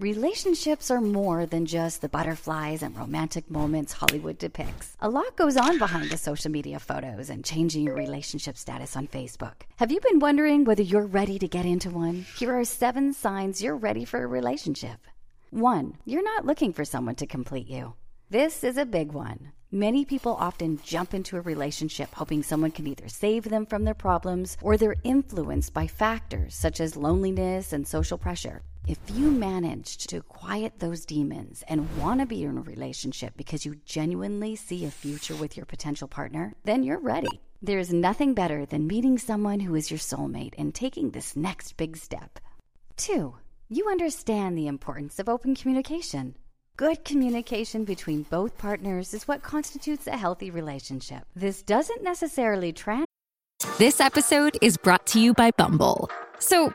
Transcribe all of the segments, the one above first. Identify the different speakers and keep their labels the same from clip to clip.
Speaker 1: Relationships are more than just the butterflies and romantic moments Hollywood depicts. A lot goes on behind the social media photos and changing your relationship status on Facebook. Have you been wondering whether you're ready to get into one? Here are seven signs you're ready for a relationship. One, you're not looking for someone to complete you. This is a big one. Many people often jump into a relationship hoping someone can either save them from their problems or they're influenced by factors such as loneliness and social pressure. If you managed to quiet those demons and want to be in a relationship because you genuinely see a future with your potential partner, then you're ready. There is nothing better than meeting someone who is your soulmate and taking this next big step. Two, you understand the importance of open communication. Good communication between both partners is what constitutes a healthy relationship. This doesn't necessarily translate.
Speaker 2: This episode is brought to you by Bumble. So,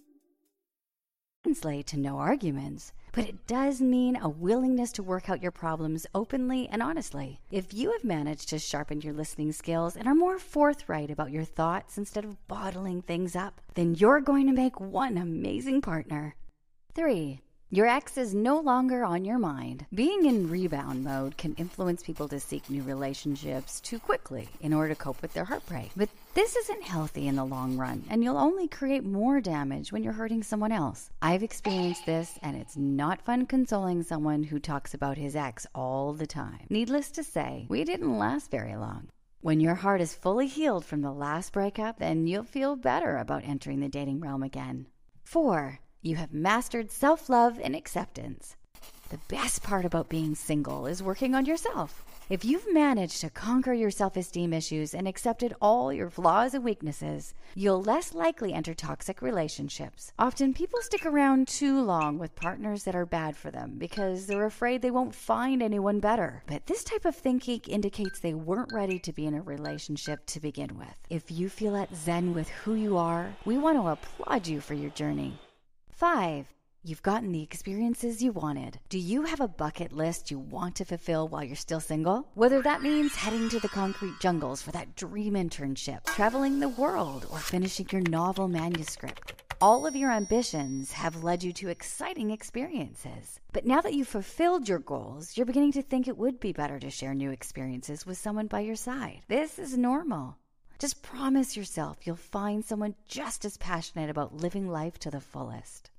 Speaker 1: Translate to no arguments but it does mean a willingness to work out your problems openly and honestly. If you have managed to sharpen your listening skills and are more forthright about your thoughts instead of bottling things up, then you're going to make one amazing partner. 3. Your ex is no longer on your mind. Being in rebound mode can influence people to seek new relationships too quickly in order to cope with their heartbreak. But this isn't healthy in the long run, and you'll only create more damage when you're hurting someone else. I've experienced this, and it's not fun consoling someone who talks about his ex all the time. Needless to say, we didn't last very long. When your heart is fully healed from the last breakup, then you'll feel better about entering the dating realm again. 4. You have mastered self love and acceptance. The best part about being single is working on yourself. If you've managed to conquer your self esteem issues and accepted all your flaws and weaknesses, you'll less likely enter toxic relationships. Often people stick around too long with partners that are bad for them because they're afraid they won't find anyone better. But this type of thinking indicates they weren't ready to be in a relationship to begin with. If you feel at zen with who you are, we want to applaud you for your journey. 5. You've gotten the experiences you wanted. Do you have a bucket list you want to fulfill while you're still single? Whether that means heading to the concrete jungles for that dream internship, traveling the world, or finishing your novel manuscript. All of your ambitions have led you to exciting experiences. But now that you've fulfilled your goals, you're beginning to think it would be better to share new experiences with someone by your side. This is normal. Just promise yourself you'll find someone just as passionate about living life to the fullest.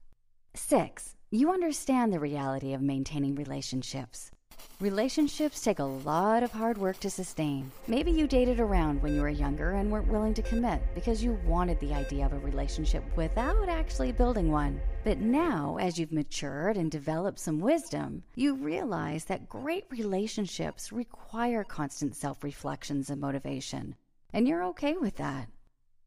Speaker 1: Six, you understand the reality of maintaining relationships. Relationships take a lot of hard work to sustain. Maybe you dated around when you were younger and weren't willing to commit because you wanted the idea of a relationship without actually building one. But now, as you've matured and developed some wisdom, you realize that great relationships require constant self reflections and motivation. And you're okay with that.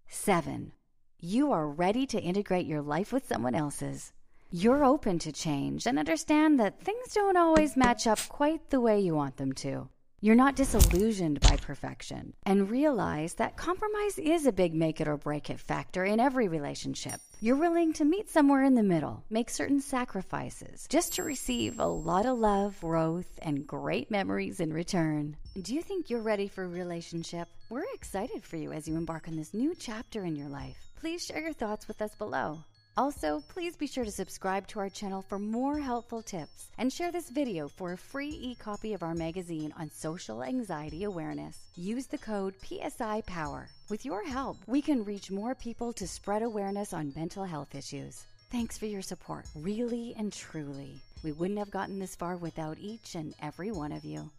Speaker 1: Seven, you are ready to integrate your life with someone else's. You're open to change and understand that things don't always match up quite the way you want them to. You're not disillusioned by perfection and realize that compromise is a big make it or break it factor in every relationship. You're willing to meet somewhere in the middle, make certain sacrifices, just to receive a lot of love, growth, and great memories in return. Do you think you're ready for a relationship? We're excited for you as you embark on this new chapter in your life. Please share your thoughts with us below. Also, please be sure to subscribe to our channel for more helpful tips and share this video for a free e-copy of our magazine on social anxiety awareness. Use the code PSI POWER. With your help, we can reach more people to spread awareness on mental health issues. Thanks for your support, really and truly. We wouldn't have gotten this far without each and every one of you.